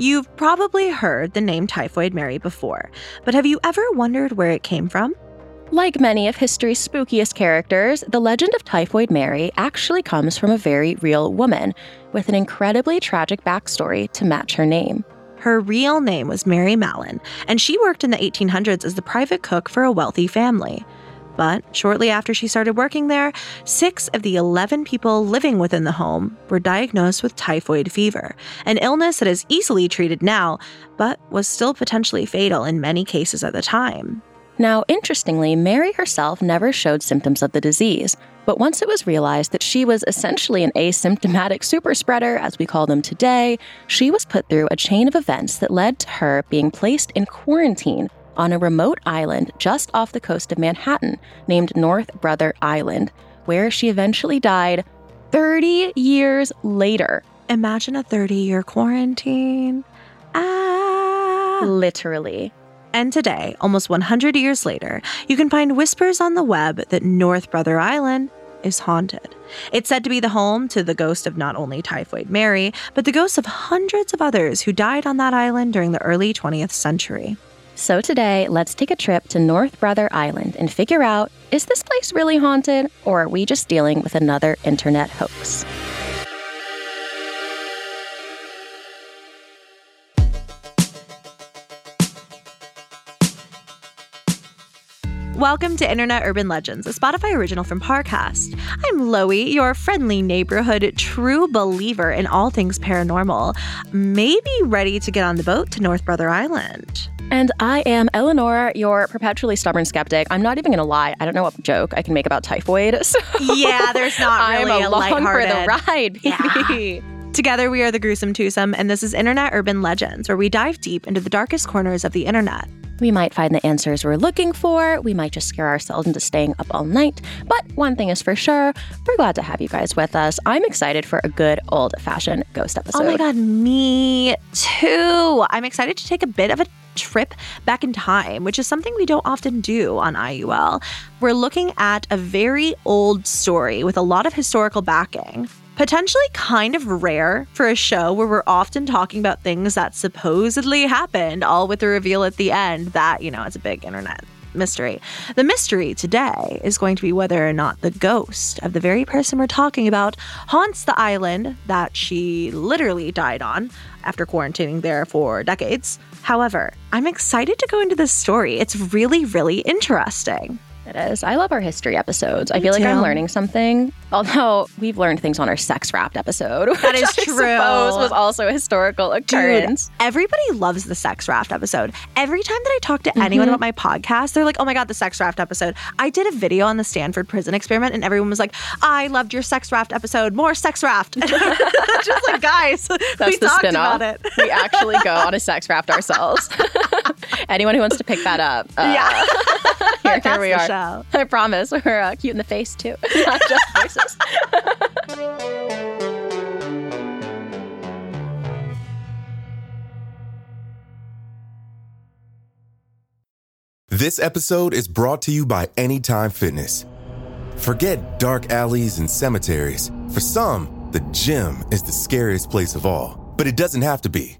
You've probably heard the name Typhoid Mary before, but have you ever wondered where it came from? Like many of history's spookiest characters, the legend of Typhoid Mary actually comes from a very real woman with an incredibly tragic backstory to match her name. Her real name was Mary Mallon, and she worked in the 1800s as the private cook for a wealthy family. But shortly after she started working there, six of the 11 people living within the home were diagnosed with typhoid fever, an illness that is easily treated now, but was still potentially fatal in many cases at the time. Now, interestingly, Mary herself never showed symptoms of the disease, but once it was realized that she was essentially an asymptomatic super spreader, as we call them today, she was put through a chain of events that led to her being placed in quarantine on a remote island just off the coast of Manhattan named North Brother Island, where she eventually died 30 years later. Imagine a 30 year quarantine. Ah. Literally. And today, almost 100 years later, you can find whispers on the web that North Brother Island is haunted. It's said to be the home to the ghost of not only Typhoid Mary, but the ghosts of hundreds of others who died on that island during the early 20th century. So today, let's take a trip to North Brother Island and figure out is this place really haunted, or are we just dealing with another internet hoax? Welcome to Internet Urban Legends, a Spotify original from Parcast. I'm Loey, your friendly neighborhood true believer in all things paranormal, maybe ready to get on the boat to North Brother Island. And I am Eleanor, your perpetually stubborn skeptic. I'm not even going to lie. I don't know what joke I can make about typhoid. So yeah, there's not really I'm a along for the ride, baby. Yeah. Together, we are the Gruesome Twosome, and this is Internet Urban Legends, where we dive deep into the darkest corners of the internet. We might find the answers we're looking for. We might just scare ourselves into staying up all night. But one thing is for sure, we're glad to have you guys with us. I'm excited for a good old fashioned ghost episode. Oh my God, me too. I'm excited to take a bit of a trip back in time, which is something we don't often do on IUL. We're looking at a very old story with a lot of historical backing. Potentially kind of rare for a show where we're often talking about things that supposedly happened, all with the reveal at the end that, you know, it's a big internet mystery. The mystery today is going to be whether or not the ghost of the very person we're talking about haunts the island that she literally died on after quarantining there for decades. However, I'm excited to go into this story. It's really, really interesting. It is. I love our history episodes. I Me feel like I'm learning something. Although we've learned things on our sex raft episode. That which is I true. suppose was also a historical occurrence. Everybody loves the sex raft episode. Every time that I talk to anyone Mhm. about my podcast, they're like, oh my God, the sex raft episode. I did a video on the Stanford prison experiment, and everyone was like, I loved your sex raft episode. More sex raft. Just like, guys, That's we the talked spin-off. about it. we actually go on a sex raft ourselves. Anyone who wants to pick that up, uh, yeah. here, here we are. show. I promise we're uh, cute in the face too, not just voices. This episode is brought to you by Anytime Fitness. Forget dark alleys and cemeteries. For some, the gym is the scariest place of all, but it doesn't have to be.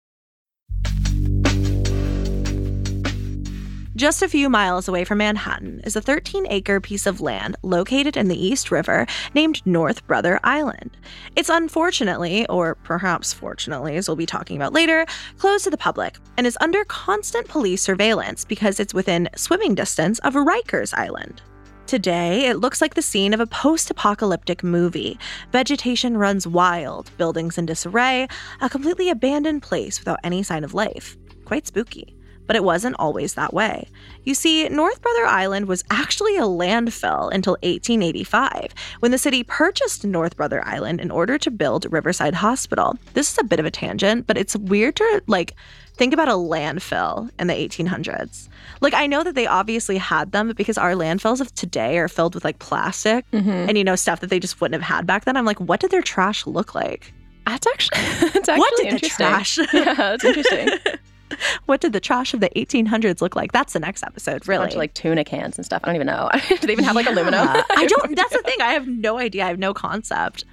Just a few miles away from Manhattan is a 13 acre piece of land located in the East River named North Brother Island. It's unfortunately, or perhaps fortunately, as we'll be talking about later, closed to the public and is under constant police surveillance because it's within swimming distance of Rikers Island. Today, it looks like the scene of a post apocalyptic movie. Vegetation runs wild, buildings in disarray, a completely abandoned place without any sign of life. Quite spooky. But it wasn't always that way. You see, North Brother Island was actually a landfill until 1885, when the city purchased North Brother Island in order to build Riverside Hospital. This is a bit of a tangent, but it's weird to like think about a landfill in the 1800s. Like I know that they obviously had them, but because our landfills of today are filled with like plastic mm-hmm. and you know stuff that they just wouldn't have had back then, I'm like, what did their trash look like? That's actually, that's actually what did the interesting. trash? Yeah, that's interesting. what did the trash of the 1800s look like? That's the next episode, A really. bunch of like tuna cans and stuff. I don't even know. Do they even have like aluminum? I don't. That's the thing. I have no idea. I have no concept.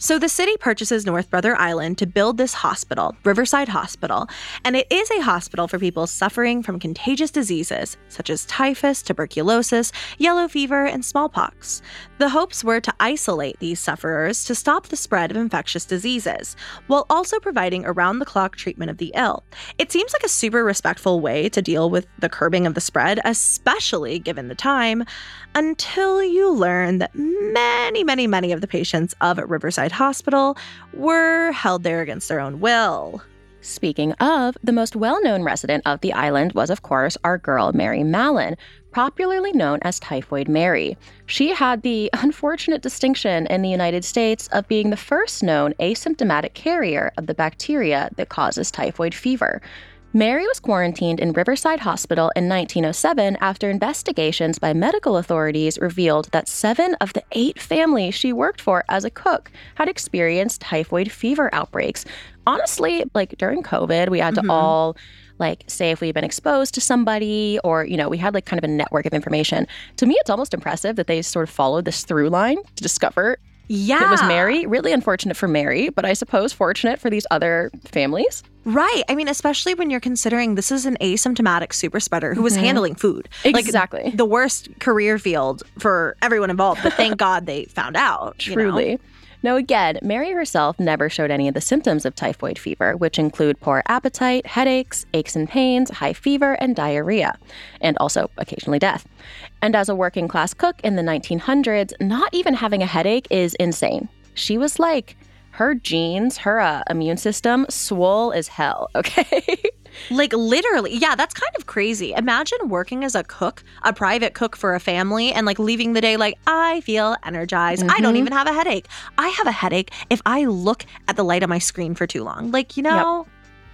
So the city purchases North Brother Island to build this hospital, Riverside Hospital, and it is a hospital for people suffering from contagious diseases such as typhus, tuberculosis, yellow fever, and smallpox. The hopes were to isolate these sufferers to stop the spread of infectious diseases, while also providing around the clock treatment of the ill. It seems like a super respectful way to deal with the curbing of the spread, especially given the time until you learn that many, many, many of the patients of Riverside Hospital were held there against their own will. Speaking of, the most well known resident of the island was, of course, our girl Mary Mallon, popularly known as Typhoid Mary. She had the unfortunate distinction in the United States of being the first known asymptomatic carrier of the bacteria that causes typhoid fever. Mary was quarantined in Riverside Hospital in 1907 after investigations by medical authorities revealed that seven of the eight families she worked for as a cook had experienced typhoid fever outbreaks. Honestly, like during COVID, we had to mm-hmm. all like say if we've been exposed to somebody or you know we had like kind of a network of information to me it's almost impressive that they sort of followed this through line to discover Yeah. it was mary really unfortunate for mary but i suppose fortunate for these other families Right. I mean, especially when you're considering this is an asymptomatic super spreader who was mm-hmm. handling food. Like, Exactly. the worst career field for everyone involved, but thank God they found out. you know? Now, again, Mary herself never showed any of the symptoms of typhoid fever, which include poor appetite, headaches, aches and pains, high fever, and diarrhea, and also occasionally death. And as a working class cook in the 1900s, not even having a headache is insane. She was like, her genes, her uh, immune system, swole as hell, okay? Like literally, yeah, that's kind of crazy. Imagine working as a cook, a private cook for a family, and like leaving the day like, I feel energized. I don't mm-hmm. even have a headache. I have a headache if I look at the light on my screen for too long. Like, you know,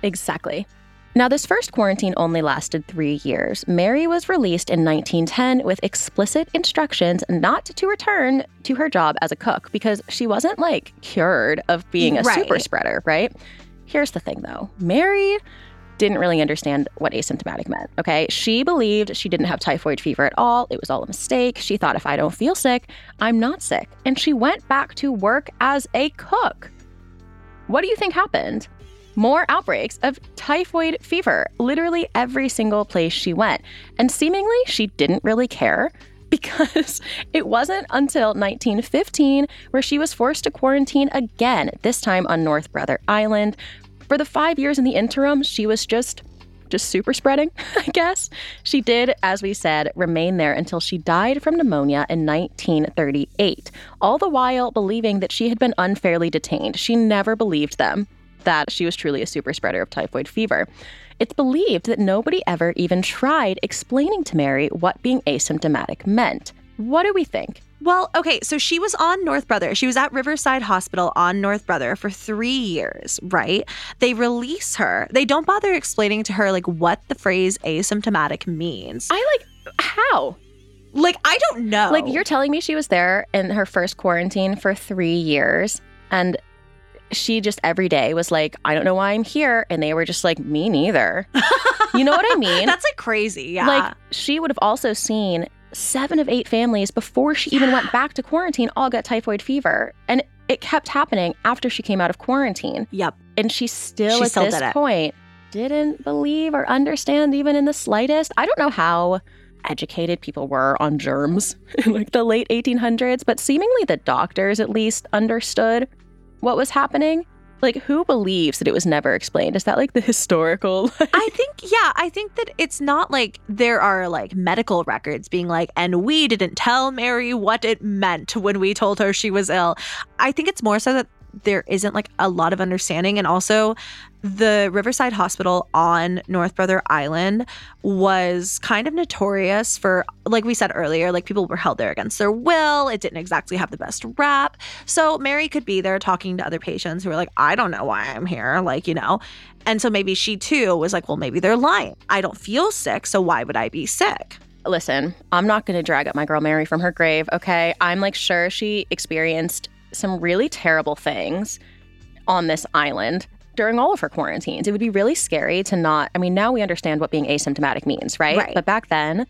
Exactly. Now, this first quarantine only lasted three years. Mary was released in 1910 with explicit instructions not to return to her job as a cook because she wasn't like cured of being a Right. super spreader, right? Here's the thing though Mary didn't really understand what asymptomatic meant, okay? She believed she didn't have typhoid fever at all. It was all a mistake. She thought if I don't feel sick, I'm not sick. And she went back to work as a cook. What do you think happened? More outbreaks of typhoid fever, literally every single place she went. And seemingly, she didn't really care because it wasn't until 1915 where she was forced to quarantine again, this time on North Brother Island. For the five years in the interim, she was just just super spreading, I guess. She did, as we said, remain there until she died from pneumonia in 1938, all the while believing that she had been unfairly detained. She never believed them that she was truly a super spreader of typhoid fever. It's believed that nobody ever even tried explaining to Mary what being asymptomatic meant. What do we think? Well, okay, so she was on North Brother. She was at Riverside Hospital on North Brother for three years, right? They release her. They don't bother explaining to her like what the phrase asymptomatic means. I like, how? Like, I don't know. Like, you're telling me she was there in her first quarantine for three years and she just every day was like, I don't know why I'm here. And they were just like, me neither. you know what I mean? That's like crazy. Yeah. Like, she would have also seen seven of eight families before she even went back to quarantine all got typhoid fever. And it kept happening after she came out of quarantine. yep. And she still, She at still this did point, didn't believe or understand even in the slightest. I don't know how educated people were on germs in like the late 1800s, but seemingly the doctors at least understood what was happening. Like, who believes that it was never explained? Is that like the historical? I think, yeah, I think that it's not like there are like medical records being like, and we didn't tell Mary what it meant when we told her she was ill. I think it's more so that there isn't like a lot of understanding. And also, the Riverside Hospital on North Brother Island was kind of notorious for, like we said earlier, like people were held there against their will. It didn't exactly have the best rap. So Mary could be there talking to other patients who were like, I don't know why I'm here. Like, you know. And so maybe she too was like, well, maybe they're lying. I don't feel sick. So why would I be sick? Listen, I'm not going to drag up my girl Mary from her grave, okay? I'm like sure she experienced some really terrible things on this island during all of her quarantines. It would be really scary to not, I mean, now we understand what being asymptomatic means, right? Right. But back then,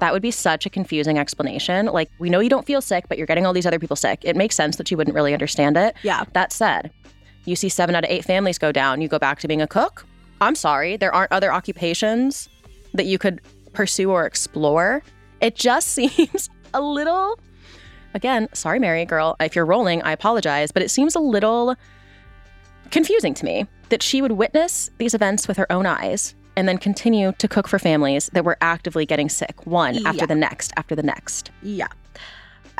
that would be such a confusing explanation. Like, we know you don't feel sick, but you're getting all these other people sick. It makes sense that you wouldn't really understand it. Yeah. That said, you see seven out of eight families go down, you go back to being a cook. I'm sorry, there aren't other occupations that you could pursue or explore. It just seems a little, again, sorry, Mary girl, if you're rolling, I apologize, but it seems a little confusing to me that she would witness these events with her own eyes and then continue to cook for families that were actively getting sick, one Yeah. after the next, after the next. Yeah.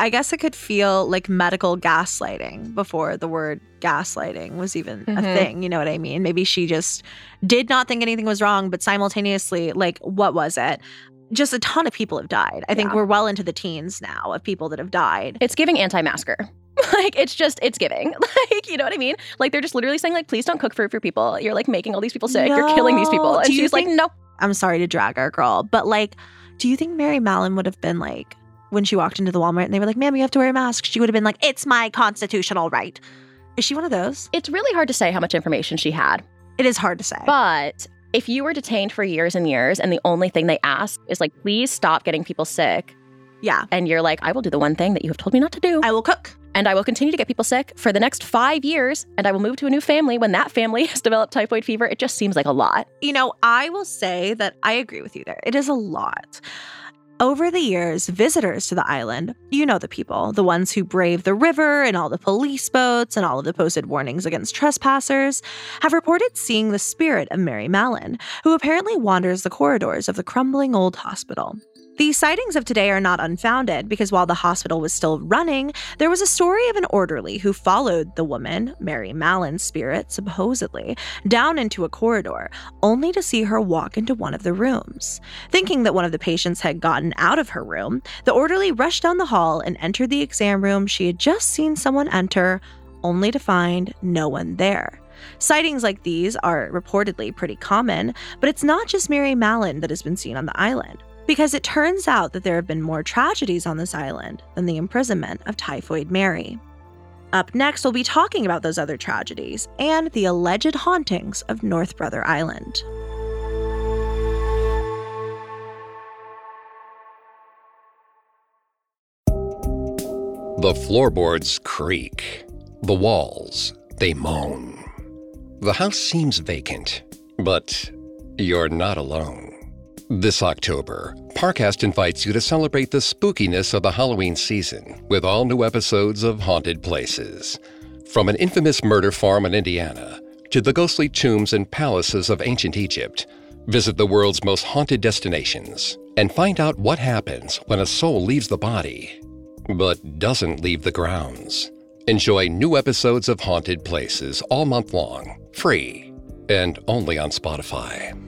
I guess it could feel like medical gaslighting before the word gaslighting was even a Mhm. thing. You know what I mean? Maybe she just did not think anything was wrong, but simultaneously, like, what was it? Just a ton of people have died. I think Yeah. we're well into the teens now of people that have died. It's giving anti-masker. like it's just it's giving. Like, you know what I mean? Like they're just literally saying like please don't cook food for people. You're like making all these people sick. You're killing these people. No. And Do she's like, think- "Nope." I'm sorry to drag our girl, but like, do you think Mary Mallon would have been like, when she walked into the Walmart and they were like, ma'am, you have to wear a mask, she would have been like, it's my constitutional right. Is she one of those? It's really hard to say how much information she had. It is hard to say. But if you were detained for years and years and the only thing they ask is like please stop getting people sick yeah, and you're like I will do the one thing that you have told me not to do I will cook. and I will continue to get people sick for the next 5 years and I will move to a new family when that family has developed typhoid fever, it just seems like a lot. You know, I will say that I agree with you there. It is a lot. Over the years, visitors to the island, you know the people, the ones who brave the river and all the police boats and all of the posted warnings against trespassers, have reported seeing the spirit of Mary Mallon, who apparently wanders the corridors of the crumbling old hospital. These sightings of today are not unfounded because while the hospital was still running, there was a story of an orderly who followed the woman, Mary Mallon's spirit, supposedly, down into a corridor, only to see her walk into one of the rooms. Thinking that one of the patients had gotten out of her room, the orderly rushed down the hall and entered the exam room she had just seen someone enter, only to find no one there. Sightings like these are reportedly pretty common, but it's not just Mary Mallon that has been seen on the island. Because it turns out that there have been more tragedies on this island than the imprisonment of Typhoid Mary. Up next, we'll be talking about those other tragedies and the alleged hauntings of North Brother Island. The floorboards creak. The walls, they moan. The house seems vacant, but you're not alone. This October, Parcast invites you to celebrate the spookiness of the Halloween season with all new episodes of Haunted Places. From an infamous murder farm in Indiana to the ghostly tombs and palaces of ancient Egypt, visit the world's most haunted destinations and find out what happens when a soul leaves the body but doesn't leave the grounds. Enjoy new episodes of Haunted Places all month long, free, and only on Spotify.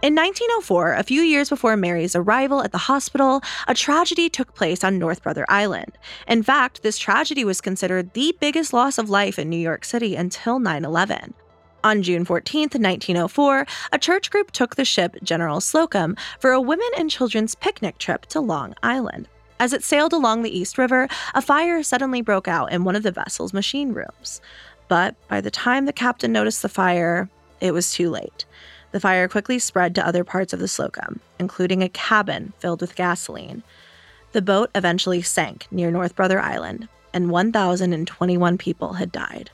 In 1904, a few years before Mary's arrival at the hospital, a tragedy took place on North Brother Island. In fact, this tragedy was considered the biggest loss of life in New York City until 9 11. On June 14, 1904, a church group took the ship General Slocum for a women and children's picnic trip to Long Island. As it sailed along the East River, a fire suddenly broke out in one of the vessel's machine rooms. But by the time the captain noticed the fire, it was too late. The fire quickly spread to other parts of the Slocum, including a cabin filled with gasoline. The boat eventually sank near North Brother Island, and 1,021 people had died.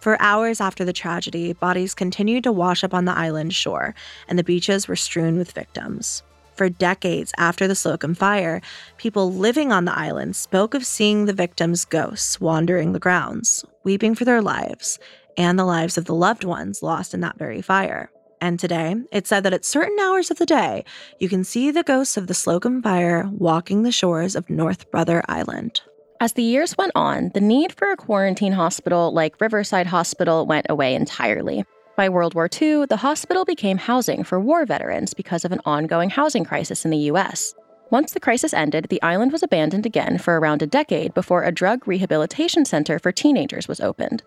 For hours after the tragedy, bodies continued to wash up on the island shore, and the beaches were strewn with victims. For decades after the Slocum fire, people living on the island spoke of seeing the victims' ghosts wandering the grounds, weeping for their lives and the lives of the loved ones lost in that very fire. And today, it's said that at certain hours of the day, you can see the ghosts of the Slocum fire walking the shores of North Brother Island. As the years went on, the need for a quarantine hospital like Riverside Hospital went away entirely. By World War II, the hospital became housing for war veterans because of an ongoing housing crisis in the US. Once the crisis ended, the island was abandoned again for around a decade before a drug rehabilitation center for teenagers was opened.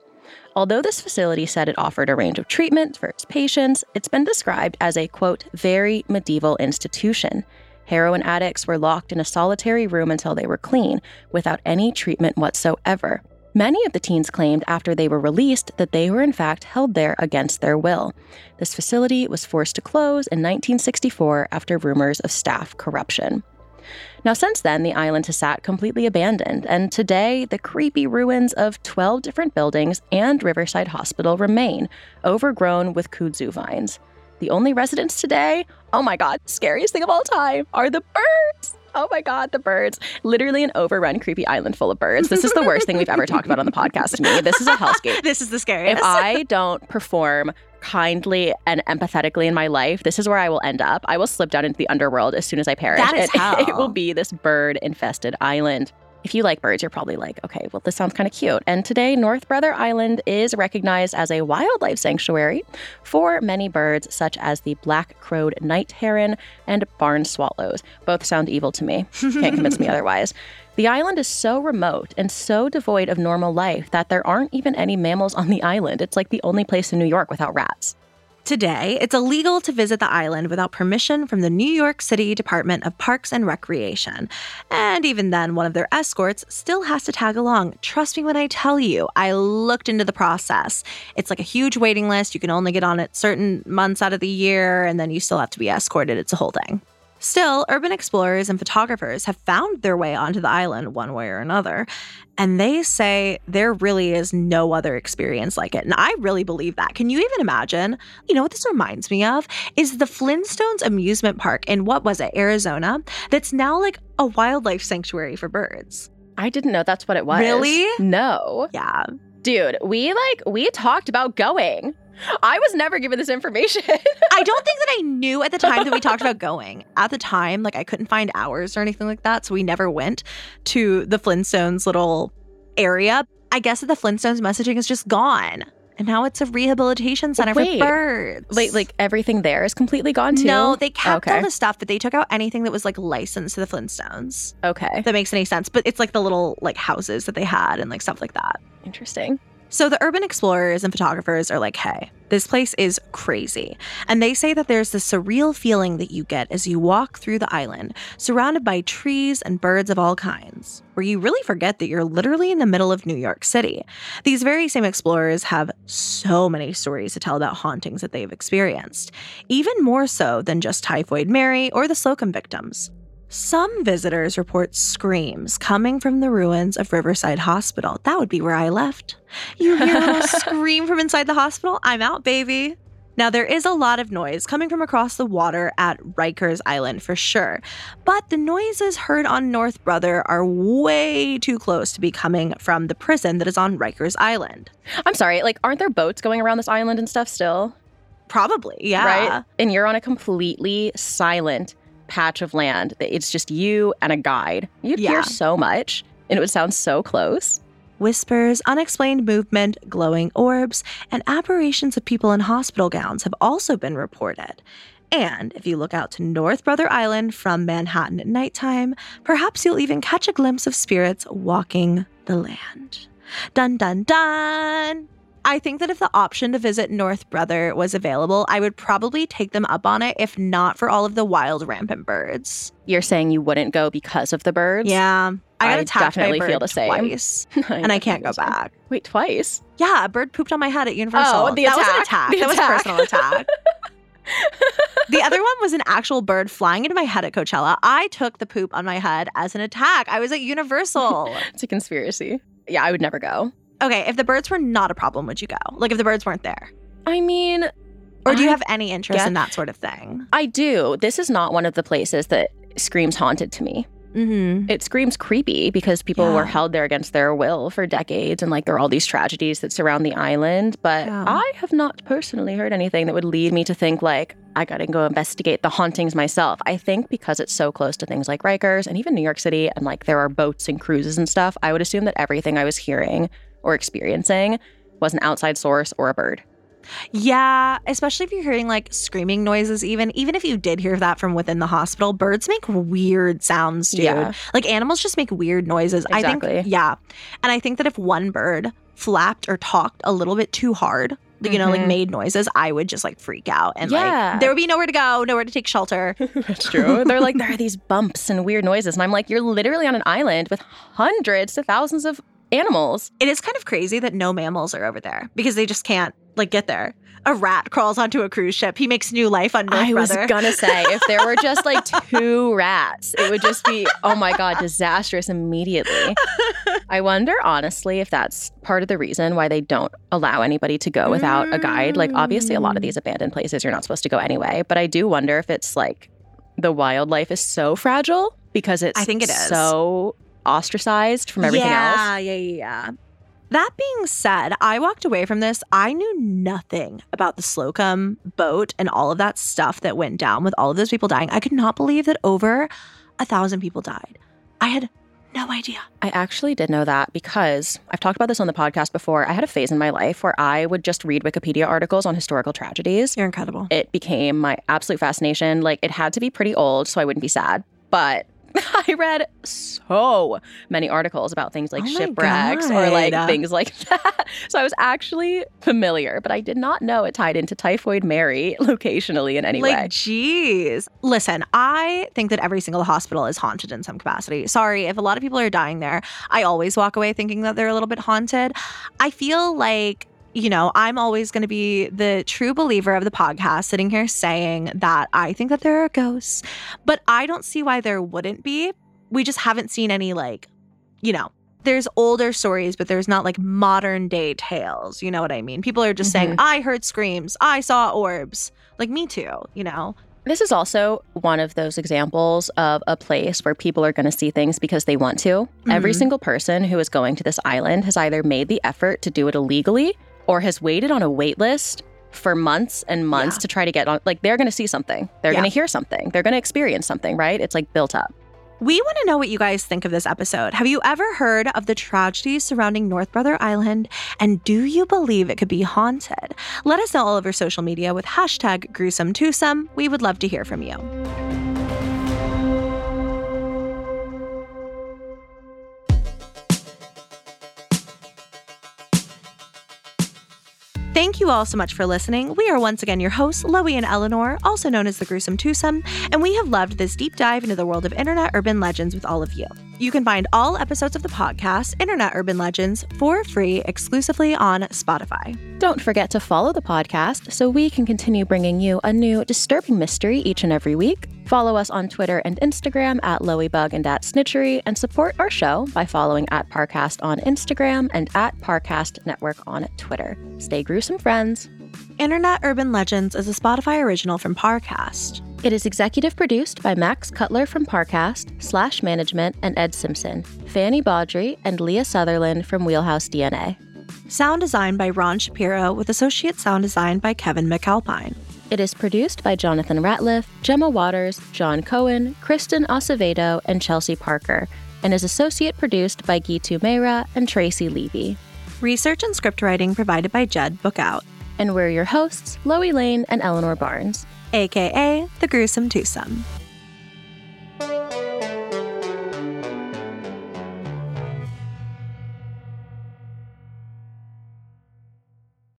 Although this facility said it offered a range of treatments for its patients, it's been described as a, quote, very medieval institution. Heroin addicts were locked in a solitary room until they were clean, without any treatment whatsoever. Many of the teens claimed after they were released that they were in fact held there against their will. This facility was forced to close in 1964 after rumors of staff corruption. Now, since then, the island has sat completely abandoned, and today the creepy ruins of 12 different buildings and Riverside Hospital remain, overgrown with kudzu vines. The only residents today, oh my god, scariest thing of all time, are the birds. Oh my God, the birds. Literally an overrun, creepy island full of birds. This is the worst thing we've ever talked about on the podcast to me. This is a hellscape. This is the scariest. If I don't perform kindly and empathetically in my life, this is where I will end up. I will slip down into the underworld as soon as I perish. That is it, hell. it will be this bird infested island. If you like birds, you're probably like, okay, well, this sounds kind of cute. And today, North Brother Island is recognized as a wildlife sanctuary for many birds, such as the black crowned night heron and barn swallows. Both sound evil to me. Can't convince me otherwise. The island is so remote and so devoid of normal life that there aren't even any mammals on the island. It's like the only place in New York without rats. Today, it's illegal to visit the island without permission from the New York City Department of Parks and Recreation. And even then, one of their escorts still has to tag along. Trust me when I tell you, I looked into the process. It's like a huge waiting list. You can only get on it certain months out of the year, and then you still have to be escorted. It's a whole thing. Still, urban explorers and photographers have found their way onto the island one way or another, and they say there really is no other experience like it. And I really believe that. Can you even imagine? You know what this reminds me of is the Flintstones amusement park in what was it, Arizona, that's now like a wildlife sanctuary for birds. I didn't know that's what it was. Really? No. Yeah. Dude, we like, we talked about going. I was never given this information. I don't think that I knew at the time that we talked about going. At the time, like I couldn't find hours or anything like that. So we never went to the Flintstones little area. I guess that the Flintstones messaging is just gone. And now it's a rehabilitation center Wait. for birds. like, like everything there is completely gone too. no, they kept all the stuff, but they took out anything that was like licensed to the Flintstones. Okay. If that makes any sense. But it's like the little like houses that they had and like stuff like that. Interesting. So the urban explorers and photographers are like, hey, this place is crazy. And they say that there's this surreal feeling that you get as you walk through the island, surrounded by trees and birds of all kinds, where you really forget that you're literally in the middle of New York City. These very same explorers have so many stories to tell about hauntings that they've experienced, even more so than just Typhoid Mary or the Slocum victims. Some visitors report screams coming from the ruins of Riverside Hospital. That would be where I left. You hear a little scream from inside the hospital? I'm out, baby. Now, there is a lot of noise coming from across the water at Rikers Island for sure, but the noises heard on North Brother are way too close to be coming from the prison that is on Rikers Island. I'm sorry, like, aren't there boats going around this island and stuff still? Probably, yeah. Right? And you're on a completely silent patch of land. It's just you and a guide. You'd Yeah. hear so much, and it would sound so close. Whispers, unexplained movement, glowing orbs, and apparitions of people in hospital gowns have also been reported. And if you look out to North Brother Island from Manhattan at nighttime, perhaps you'll even catch a glimpse of spirits walking the land. Dun dun dun! I think that if the option to visit North Brother was available, I would probably take them up on it if not for all of the wild rampant birds. You're saying you wouldn't go because of the birds? Yeah. I got I attacked definitely by a bird feel the same. twice, and I can't go back. Wait, twice? Yeah, a bird pooped on my head at Universal. Oh, the that was an attack. attack. The that was a personal attack. the other one was an actual bird flying into my head at Coachella. I took the poop on my head as an attack. I was at Universal. It's a conspiracy. Yeah, I would never go. Okay, if the birds were not a problem, would you go? Like if the birds weren't there? I mean, Or do you I have any interest in that sort of thing? I do. This is not one of the places that screams haunted to me. Mm-hmm. It screams creepy because people Yeah. were held there against their will for decades and like there are all these tragedies that surround the island. But Yeah. I have not personally heard anything that would lead me to think like I gotta go investigate the hauntings myself. I think because it's so close to things like Rikers and even New York City and like there are boats and cruises and stuff, I would assume that everything I was hearing or experiencing was an outside source or a bird. Yeah, especially if you're hearing like screaming noises, even even if you did hear that from within the hospital, birds make weird sounds, dude. Yeah. Like animals just make weird noises. I think yeah. And I think that if one bird flapped or talked a little bit too hard, you know, like Mhm. made noises, I would just like freak out and Yeah. like there would be nowhere to go, nowhere to take shelter. That's true. They're like, there are these bumps and weird noises. And I'm like, you're literally on an island with hundreds to thousands of animals. it is kind of crazy that no mammals are over there because they just can't like get there. A rat crawls onto a cruise ship. He makes new life on North I was gonna say, if there were just like two rats, it would just be, oh my God, disastrous immediately. I wonder, honestly, if that's part of the reason why they don't allow anybody to go without a guide. Like, obviously, a lot of these mm. abandoned places, you're not supposed to go anyway. But I do wonder if it's like the wildlife is so fragile because it's I think it is. so ostracized from everything yeah, else. Yeah, yeah, yeah. That being said, I walked away from this. I knew nothing about the Slocum boat and all of that stuff that went down with all of those people dying. I could not believe that over a thousand people died. I had no idea. I actually did know that because I've talked about this on the podcast before. I had a phase in my life where I would just read Wikipedia articles on historical tragedies. You're incredible. It became my absolute fascination. Like, it had to be pretty old so I wouldn't be sad. But I read so many articles about things like Oh shipwrecks or like God. things like that. So I was actually familiar, but I did not know it tied into Typhoid Mary locationally in any like, way. geez. Listen, I think that every single hospital is haunted in some capacity. Sorry, if a lot of people are dying there, I always walk away thinking that they're a little bit haunted. I feel like you know, I'm always going to be the true believer of the podcast, sitting here saying that I think that there are ghosts, but I don't see why there wouldn't be. We just haven't seen any, like, you know, there's older stories, but there's not like modern day tales. You know what I mean? People are just saying, Mhm. I heard screams, I saw orbs. Like, me too, you know? This is also one of those examples of a place where people are going to see things because they want to. Every Mhm. single person who is going to this island has either made the effort to do it illegally or has waited on a wait list for months and months Yeah. to try to get on. Like, they're going to see something, they're Yeah. going to hear something, they're going to experience something, right? It's like built up. We want to know what you guys think of this episode. Have you ever heard of the tragedies surrounding North Brother Island? And do you believe it could be haunted? Let us know all over social media with hashtag gruesome twosome. We would love to hear from you. Thank you all so much for listening. We are once again your hosts, Loey and Eleanor, also known as the Gruesome Twosome, and we have loved this deep dive into the world of internet urban legends with all of you. You can find all episodes of the podcast, Internet Urban Legends, for free exclusively on Spotify. Don't forget to follow the podcast so we can continue bringing you a new disturbing mystery each and every week. Follow us on Twitter and Instagram at Loeybug and at Snitchery, and support our show by following at Parcast on Instagram and at Parcast Network on Twitter. Stay gruesome, friends. Internet Urban Legends is a Spotify original from Parcast. It is executive produced by Max Cutler from Parcast, Slash Management, and Ed Simpson, Fanny Baudry, and Leah Sutherland from Wheelhouse DNA. Sound design by Ron Shapiro with associate sound design by Kevin McAlpine. It is produced by Jonathan Ratliff, Gemma Waters, John Cohen, Kristen Acevedo, and Chelsea Parker, and is associate produced by Gitu Meira and Tracy Levy. Research and script writing provided by Jed Bookout, And we're your hosts, Loey Lane and Eleanor Barnes. aka The Gruesome Twosome.